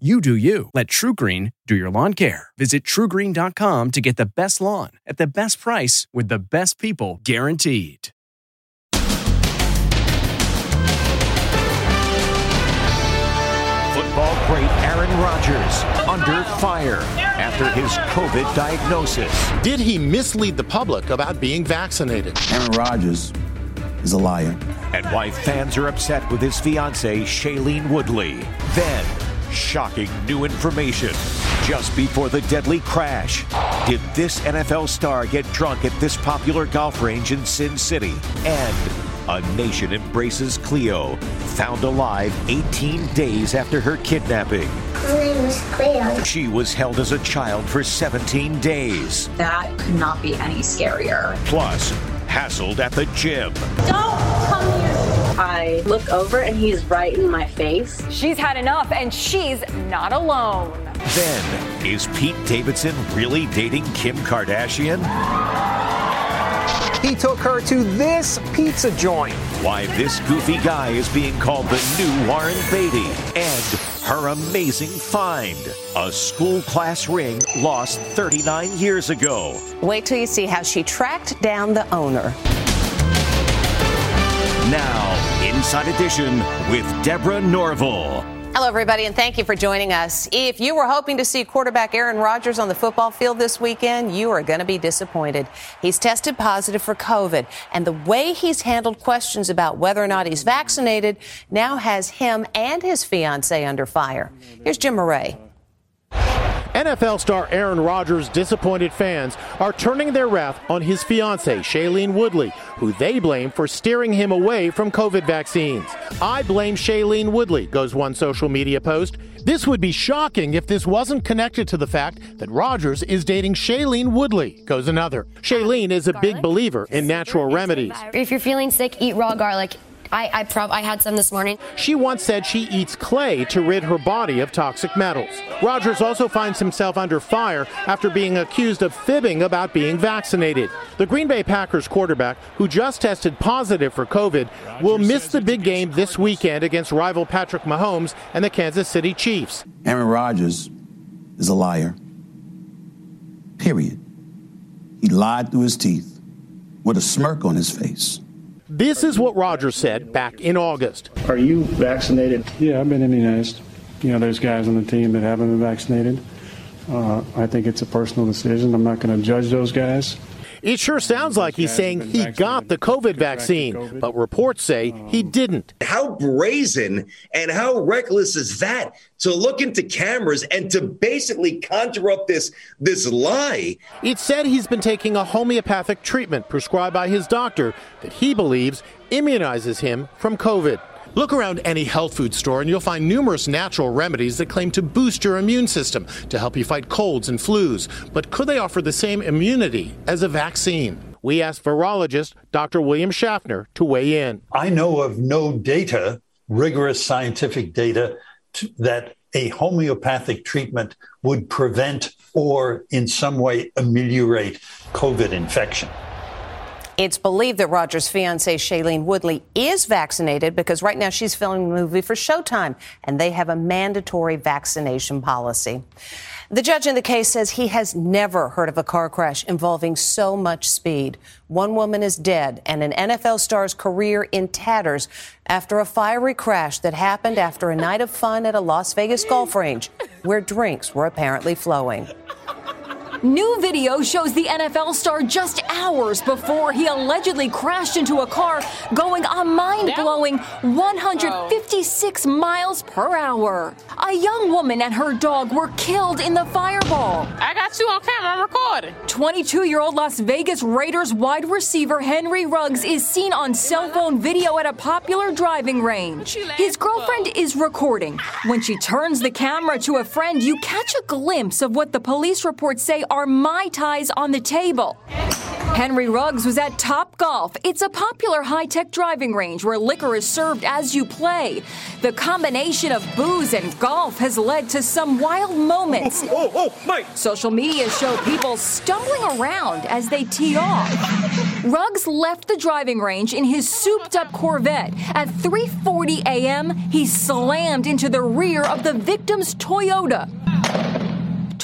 You do you. Let TruGreen do your lawn care. Visit trugreen.com to get the best lawn at the best price with the best people guaranteed. Football great Aaron Rodgers under fire after his COVID diagnosis. Did he mislead the public about being vaccinated? Aaron Rodgers is a liar. And why fans are upset with his fiancee, Shailene Woodley. Then, shocking new information just before the deadly crash. Did this NFL star get drunk at this popular golf range in Sin City? And a nation embraces Cleo, found alive 18 days after her kidnapping. My name is Cleo. She was held as a child for 17 days. That could not be any scarier. Plus, hassled at the gym. Don't come here. I look over and he's right in my face. She's had enough and she's not alone. Then, is Pete Davidson really dating Kim Kardashian? He took her to this pizza joint. Why this goofy guy is being called the new Warren Beatty. And her amazing find a school class ring lost 39 years ago. Wait till you see how she tracked down the owner. Now, Inside Edition with Deborah Norville. Hello, everybody, and thank you for joining us. If you were hoping to see quarterback Aaron Rodgers on the football field this weekend, you are going to be disappointed. He's tested positive for COVID, and the way he's handled questions about whether or not he's vaccinated now has him and his fiancee under fire. Here's Jim Moret. NFL star Aaron Rodgers' disappointed fans are turning their wrath on his fiancee, Shailene Woodley, who they blame for steering him away from COVID vaccines. I blame Shailene Woodley, goes one social media post. This would be shocking if this wasn't connected to the fact that Rodgers is dating Shailene Woodley, goes another. Shailene is a big believer in natural remedies. If you're feeling sick, eat raw garlic. I I, prob- I had some this morning. She once said she eats clay to rid her body of toxic metals. Rodgers also finds himself under fire after being accused of fibbing about being vaccinated. The Green Bay Packers quarterback, who just tested positive for COVID, will miss the big game this weekend against rival Patrick Mahomes and the Kansas City Chiefs. Aaron Rodgers is a liar. Period. He lied through his teeth with a smirk on his face. This is what Rodgers said back in August. Are you vaccinated? Yeah, I've been immunized. You know, there's guys on the team that haven't been vaccinated. Uh, I think it's a personal decision. I'm not going to judge those guys. It sure sounds like he's saying he got the COVID vaccine, but reports say he didn't. How brazen and how reckless is that to look into cameras and to basically conjure up this this lie? It said he's been taking a homeopathic treatment prescribed by his doctor that he believes immunizes him from COVID. Look around any health food store and you'll find numerous natural remedies that claim to boost your immune system to help you fight colds and flus. But could they offer the same immunity as a vaccine? We asked virologist Dr. William Schaffner to weigh in. I know of no data, rigorous scientific data, that a homeopathic treatment would prevent or in some way ameliorate COVID infection. It's believed that Rodgers' fiancee, Shailene Woodley, is vaccinated because right now she's filming a movie for Showtime, and they have a mandatory vaccination policy. The judge in the case says he has never heard of a car crash involving so much speed. One woman is dead, and an NFL star's career in tatters after a fiery crash that happened after a night of fun at a Las Vegas golf range where drinks were apparently flowing. New video shows the NFL star just hours before he allegedly crashed into a car going a mind blowing 156 miles per hour. A young woman and her dog were killed in the fireball. I got you on camera, I'm recording. 22 year old Las Vegas Raiders wide receiver Henry Ruggs is seen on cell phone video at a popular driving range. His girlfriend is recording. When she turns the camera to a friend, you catch a glimpse of what the police reports say are Mai Tais on the table. Henry Ruggs was at Top Golf. It's a popular high tech driving range where liquor is served as you play. The combination of booze and golf has led to some wild moments. Oh, oh, oh, oh Mike! Social media show people stumbling around as they tee off. Ruggs left the driving range in his souped up Corvette. At 3:40 a.m., he slammed into the rear of the victim's Toyota.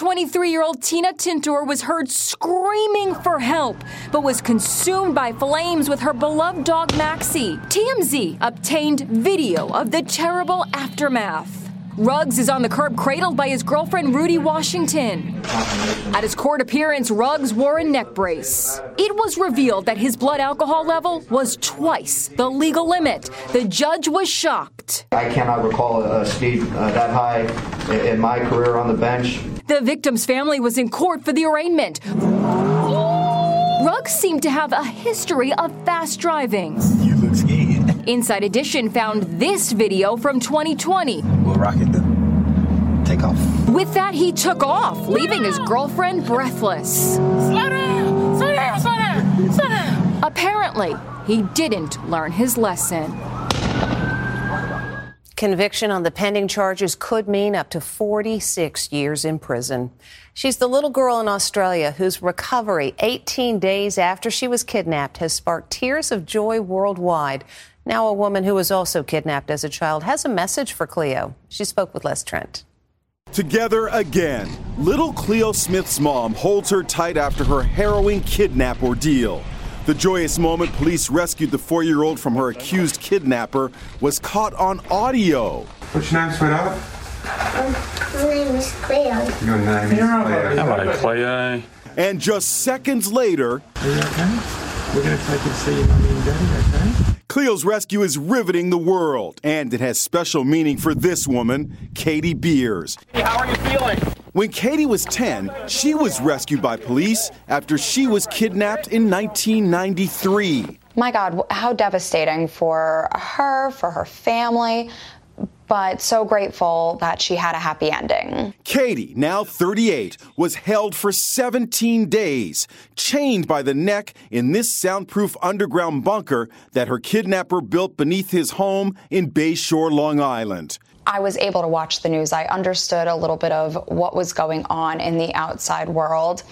23 year old Tina Tintor was heard screaming for help, but was consumed by flames with her beloved dog Maxie. TMZ obtained video of the terrible aftermath. Ruggs is on the curb cradled by his girlfriend Rudy Washington. At his court appearance, Ruggs wore a neck brace. It was revealed that his blood alcohol level was twice the legal limit. The judge was shocked. I cannot recall a speed uh, that high in my career on the bench. The victim's family was in court for the arraignment. Ruggs seemed to have a history of fast driving. You look scared. Inside Edition found this video from 2020. We'll rock it then. Take off. With that, he took off, leaving his girlfriend breathless. Slow down! Slow down! Slow down! Slow down! Apparently, he didn't learn his lesson. Conviction on the pending charges could mean up to 46 years in prison. She's the little girl in Australia whose recovery 18 days after she was kidnapped has sparked tears of joy worldwide. Now, a woman who was also kidnapped as a child has a message for Cleo. She spoke with Les Trent. Together again, little Cleo Smith's mom holds her tight after her harrowing kidnap ordeal. The joyous moment police rescued the four year old from her accused kidnapper was caught on audio. What's your name, sweetheart? Um, my name is Cleo. Your name is Cleo. Hello, Cleo. And just seconds later, Are you okay? We're going to take you to see your mummy and daddy, okay? Cleo's rescue is riveting the world, and it has special meaning for this woman, Katie Beers. How are you feeling? When Katie was 10, she was rescued by police after she was kidnapped in 1993. My God, how devastating for her, for her family, but so grateful that she had a happy ending. Katie, now 38, was held for 17 days, chained by the neck in this soundproof underground bunker that her kidnapper built beneath his home in Bay Shore, Long Island. I was able to watch the news. I understood a little bit of what was going on in the outside world.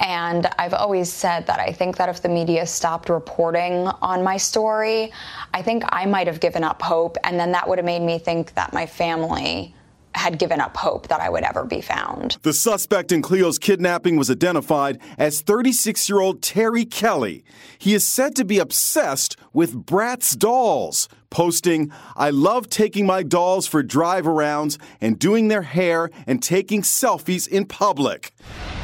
And I've always said that I think that if the media stopped reporting on my story, I think I might have given up hope. And then that would have made me think that my family had given up hope that I would ever be found. The suspect in Cleo's kidnapping was identified as 36 year old Terry Kelly. He is said to be obsessed with Bratz dolls, posting, I love taking my dolls for drive arounds and doing their hair and taking selfies in public.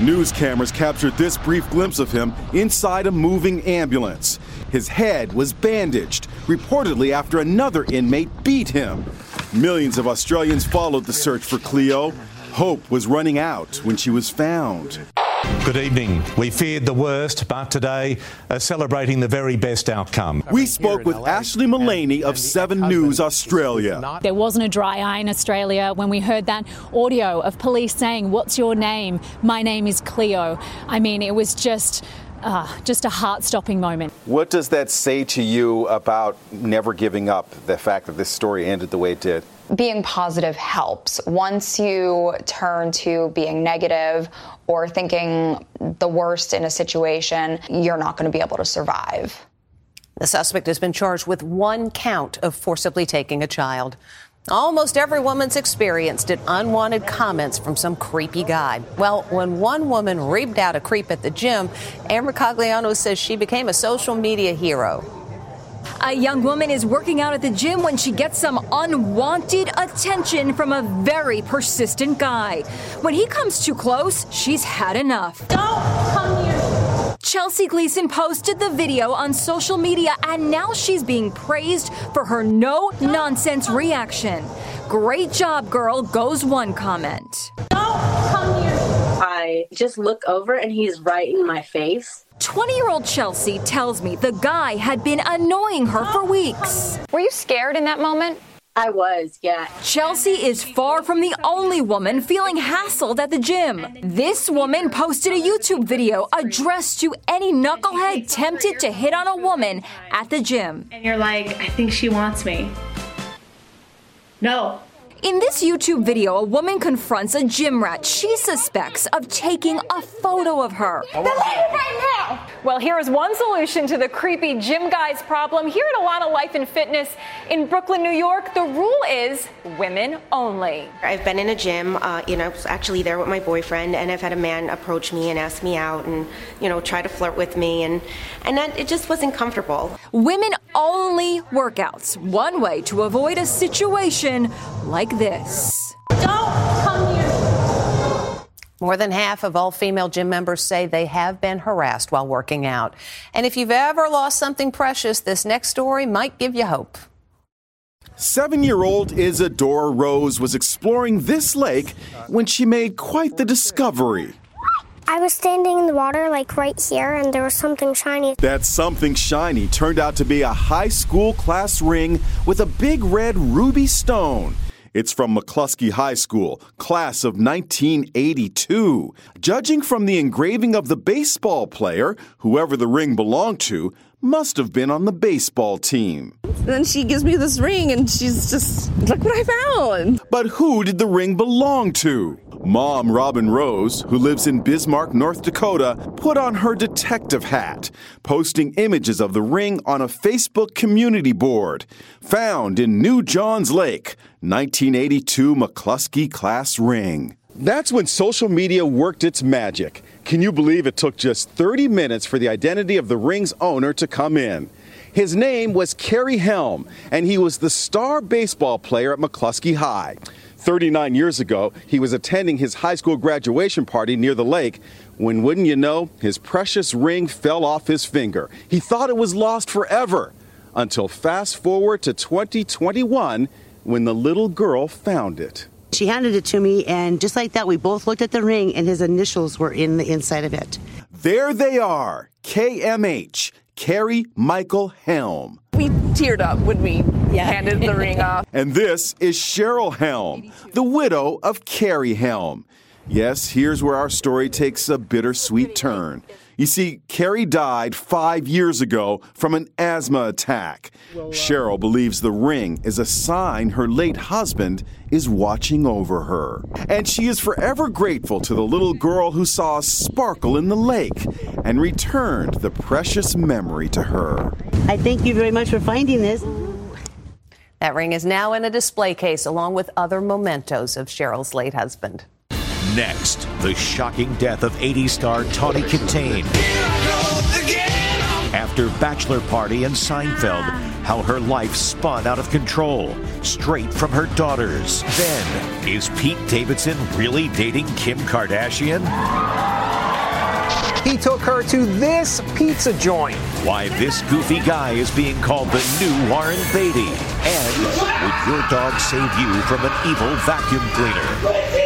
News cameras captured this brief glimpse of him inside a moving ambulance. His head was bandaged, reportedly after another inmate beat him. Millions of Australians followed the search for Cleo. Hope was running out when she was found. Good evening. We feared the worst, but today are celebrating the very best outcome. We spoke with Ashley Mullaney of 7 News Australia. There wasn't a dry eye in Australia when we heard that audio of police saying, What's your name? My name is Cleo. I mean, it was just. Uh, just a heart stopping moment. What does that say to you about never giving up, the fact that this story ended the way it did? Being positive helps. Once you turn to being negative or thinking the worst in a situation, you're not going to be able to survive. The suspect has been charged with one count of forcibly taking a child. Almost every woman's experienced it unwanted comments from some creepy guy. Well, when one woman reamed out a creep at the gym, Ann Mercogliano says she became a social media hero. A young woman is working out at the gym when she gets some unwanted attention from a very persistent guy. When he comes too close, she's had enough. Don't come here. Chelsea Gleason posted the video on social media and now she's being praised for her no nonsense reaction. Great job, girl, goes one comment. Don't come here. I just look over and he's right in my face. 20 year old Chelsea tells me the guy had been annoying her for weeks. Were you scared in that moment? I was, yeah. Chelsea is far from the only woman feeling hassled at the gym. This woman posted a YouTube video addressed to any knucklehead tempted to hit on a woman at the gym. And you're like, I think she wants me. No. In this YouTube video, a woman confronts a gym rat she suspects of taking a photo of her. Well, here is one solution to the creepy gym guy's problem. Here at Alana Life and Fitness in Brooklyn, New York, the rule is women only. I've been in a gym, uh, you know, actually there with my boyfriend, and I've had a man approach me and ask me out, and you know, try to flirt with me, and and that it just wasn't comfortable. Women only workouts. One way to avoid a situation like this. Don't come here. More than half of all female gym members say they have been harassed while working out. And if you've ever lost something precious, this next story might give you hope. Seven year old Isadora Rose was exploring this lake when she made quite the discovery. I was standing in the water, like right here, and there was something shiny. That something shiny turned out to be a high school class ring with a big red ruby stone. It's from McClusky High School, class of 1982. Judging from the engraving of the baseball player, whoever the ring belonged to must have been on the baseball team. Then she gives me this ring and she's just, look what I found. But who did the ring belong to? Mom Robin Rose, who lives in Bismarck, North Dakota, put on her detective hat, posting images of the ring on a Facebook community board. Found in New Johns Lake, 1982 McClusky class ring. That's when social media worked its magic. Can you believe it took just 30 minutes for the identity of the ring's owner to come in? His name was Kerry Helm, and he was the star baseball player at McClusky High. 39 years ago, he was attending his high school graduation party near the lake when, wouldn't you know, his precious ring fell off his finger. He thought it was lost forever until fast forward to 2021 when the little girl found it. She handed it to me, and just like that, we both looked at the ring, and his initials were in the inside of it. There they are KMH, Kerry Michael Helm. We teared up when we handed the ring off. And this is Cheryl Helm, the widow of Kerry Helm. Yes, here's where our story takes a bittersweet turn. You see, Kerry died five years ago from an asthma attack. Uh, Cheryl believes the ring is a sign her late husband is watching over her. And she is forever grateful to the little girl who saw a sparkle in the lake and returned the precious memory to her. I thank you very much for finding this. That ring is now in a display case along with other mementos of Cheryl's late husband. Next, the shocking death of 80 star Tawny Kitaen. After Bachelor Party and Seinfeld, how her life spun out of control, straight from her daughters. Then, is Pete Davidson really dating Kim Kardashian? He took her to this pizza joint. Why this goofy guy is being called the new Warren Beatty. And would your dog save you from an evil vacuum cleaner?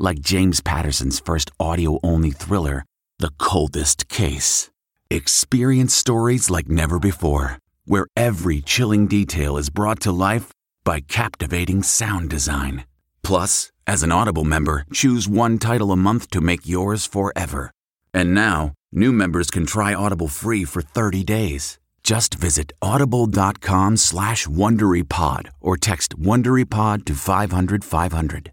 Like James Patterson's first audio only thriller, The Coldest Case. Experience stories like never before, where every chilling detail is brought to life by captivating sound design. Plus, as an Audible member, choose one title a month to make yours forever. And now, new members can try Audible free for 30 days. Just visit audible.com slash WonderyPod or text WonderyPod to 500 500.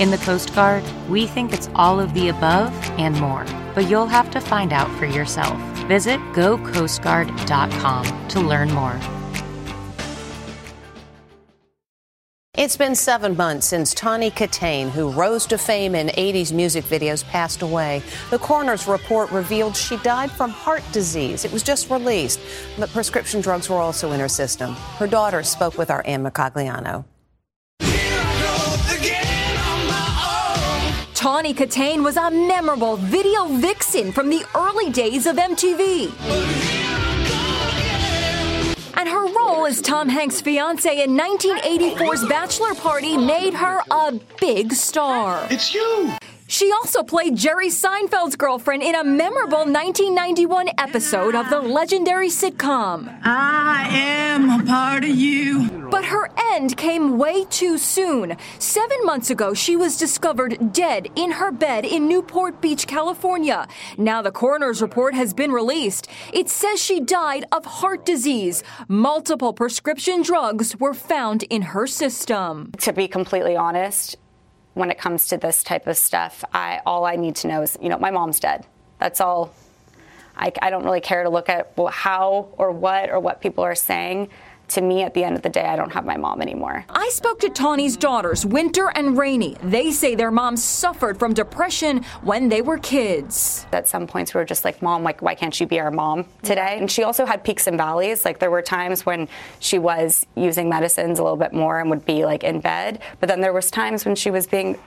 In the Coast Guard, we think it's all of the above and more, but you'll have to find out for yourself. Visit gocoastguard.com to learn more. It's been seven months since Tawny Kitaen, who rose to fame in 80s music videos, passed away. The coroner's report revealed she died from heart disease. It was just released, but prescription drugs were also in her system. Her daughter spoke with our Ann Mercogliano. Tawny Kitaen was a memorable video vixen from the early days of MTV. And her role as Tom Hanks' fiance in 1984's Bachelor Party made her a big star. It's you! She also played Jerry Seinfeld's girlfriend in a memorable 1991 episode of the legendary sitcom. I am a part of you. But her end came way too soon. Seven months ago, she was discovered dead in her bed in Newport Beach, California. Now the coroner's report has been released. It says she died of heart disease. Multiple prescription drugs were found in her system. To be completely honest, when it comes to this type of stuff, I all I need to know is, you know, my mom's dead. That's all. I, I don't really care to look at how or what or what people are saying. To me, at the end of the day, I don't have my mom anymore. I spoke to Tawny's daughters, Wynter and Rainey. They say their moms suffered from depression when they were kids. At some points, we were just like, Mom, like, why can't you be our mom today? And she also had peaks and valleys. Like, there were times when she was using medicines a little bit more and would be like in bed. But then there was times when she was being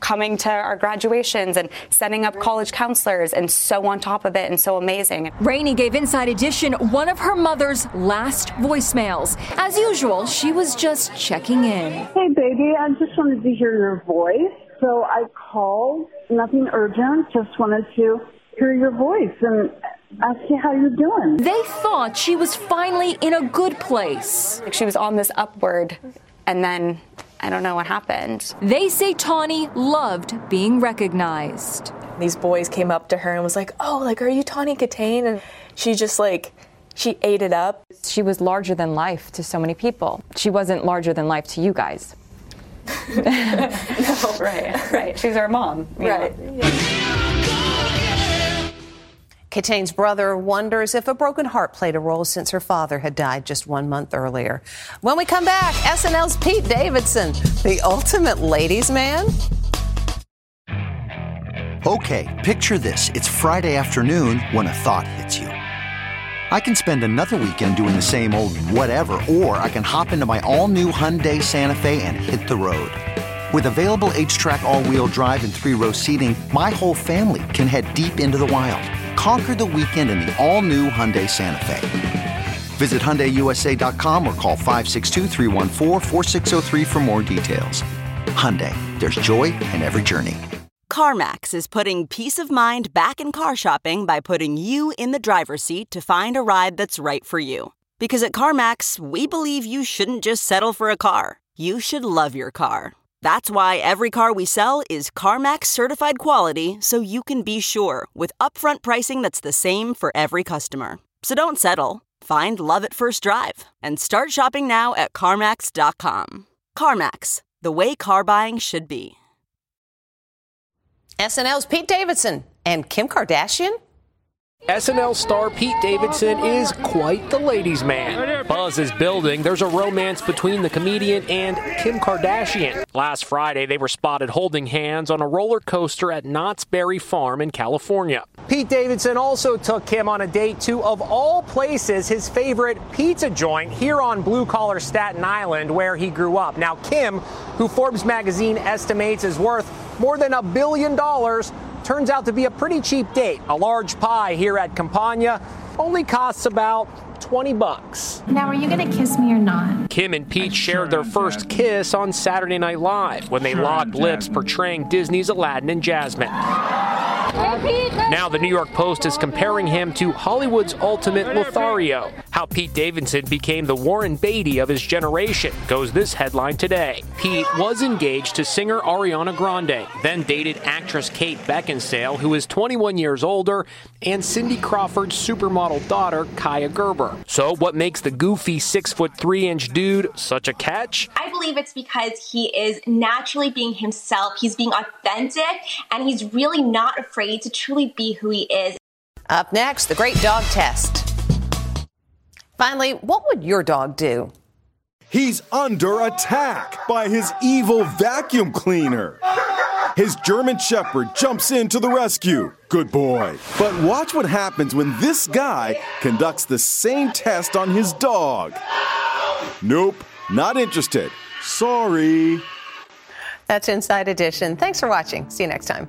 coming to our graduations and setting up college counselors and so on top of it and so amazing. Rainey gave Inside Edition one of her mother's last voicemails. As usual, she was just checking in. Hey, baby, I just wanted to hear your voice. So I called. Nothing urgent. Just wanted to hear your voice and ask you how you're doing. They thought she was finally in a good place. Like she was on this upward, and then I don't know what happened. They say Tawny loved being recognized. These boys came up to her and was like, "Oh, like, are you Tawny Kitaen?" And she just like, she ate it up. She was larger than life to so many people. She wasn't larger than life to you guys. no, right, right. She's our mom, right? Kitaen's brother wonders if a broken heart played a role since her father had died just one month earlier. When we come back, SNL's Pete Davidson, the ultimate ladies' man. Okay, picture this. It's Friday afternoon when a thought hits you. I can spend another weekend doing the same old whatever, or I can hop into my all new Hyundai Santa Fe and hit the road. With available HTRAC, all wheel drive, and three row seating, my whole family can head deep into the wild. Conquer the weekend in the all new Hyundai Santa Fe. Visit HyundaiUSA.com or call 562-314-4603 for more details. Hyundai, there's joy in every journey. CarMax is putting peace of mind back in car shopping by putting you in the driver's seat to find a ride that's right for you. Because at CarMax, we believe you shouldn't just settle for a car, you should love your car. That's why every car we sell is CarMax certified quality so you can be sure with upfront pricing that's the same for every customer. So don't settle. Find love at first drive and start shopping now at CarMax.com. CarMax, the way car buying should be. SNL's Pete Davidson and Kim Kardashian. SNL star Pete Davidson is quite the ladies' man. Buzz is building. There's a romance between the comedian and Kim Kardashian. Last Friday, they were spotted holding hands on a roller coaster at Knott's Berry Farm in California. Pete Davidson also took Kim on a date to, of all places, his favorite pizza joint here on blue collar Staten Island, where he grew up. Now, Kim, who Forbes magazine estimates is worth more than a billion dollars, turns out to be a pretty cheap date. A large pie here at Campania only costs about 20 bucks. Now, are you going to kiss me or not? Kim and Pete shared their first kiss on Saturday Night Live when they locked lips portraying Disney's Aladdin and Jasmine. Now the New York Post is comparing him to Hollywood's ultimate Lothario. How Pete Davidson became the Warren Beatty of his generation goes this headline today. Pete was engaged to singer Ariana Grande, then dated actress Kate Beckinsale, who is 21 years older, and Cindy Crawford's supermodel daughter, Kaia Gerber. So what makes the goofy 6 foot 3 inch dude such a catch? I believe it's because he is naturally being himself, he's being authentic, and he's really not afraid to truly be who he is. Up next, the great dog test. Finally, what would your dog do? He's under attack by his evil vacuum cleaner. His German Shepherd jumps in to the rescue. Good boy. But watch what happens when this guy conducts the same test on his dog. Nope, not interested. Sorry. That's Inside Edition. Thanks for watching. See you next time.